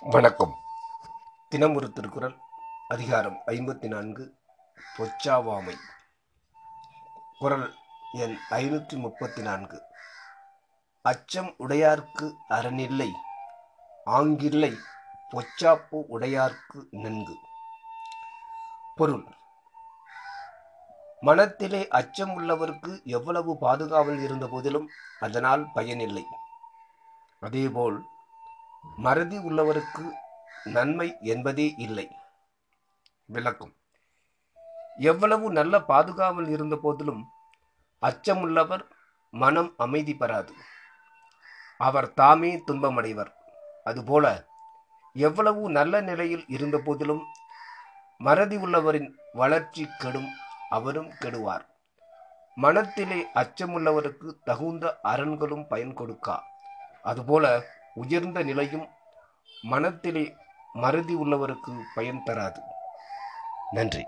வணக்கம். தினம் திருக்குறள் அதிகாரம் ஐம்பத்தி நான்கு பொச்சாவாமை குரல் எண் ஐநூற்றி முப்பத்தி நான்கு அச்சம் உடையார்க்கு அறனில்லை ஆங்கில்லை பொச்சாப்பு உடையார்க்கு நன்கு. பொருள் மனத்திலே அச்சம் உள்ளவருக்கு எவ்வளவு பாதுகாவல் இருந்த போதிலும் அதனால் பயனில்லை. அதேபோல் மறதி உள்ளவருக்கு நன்மை என்பதே இல்லை. விளக்கம். எவ்வளவு நல்ல பாதுகாவல் இருந்த போதிலும் அச்சமுள்ளவர் மனம் அமைதி பெறாது. அவர் தாமே துன்பமடைவர். அதுபோல எவ்வளவு நல்ல நிலையில் இருந்த போதிலும் மறதி உள்ளவரின் வளர்ச்சி கெடும் அவரும் கெடுவார். மனத்திலே அச்சமுள்ளவருக்கு தகுந்த அரண்களும் பயன் கொடுக்கா. அதுபோல உயர்ந்த நிலையும் மனத்திலே மறதி உள்ளவருக்கு பயன் தராது. நன்றி.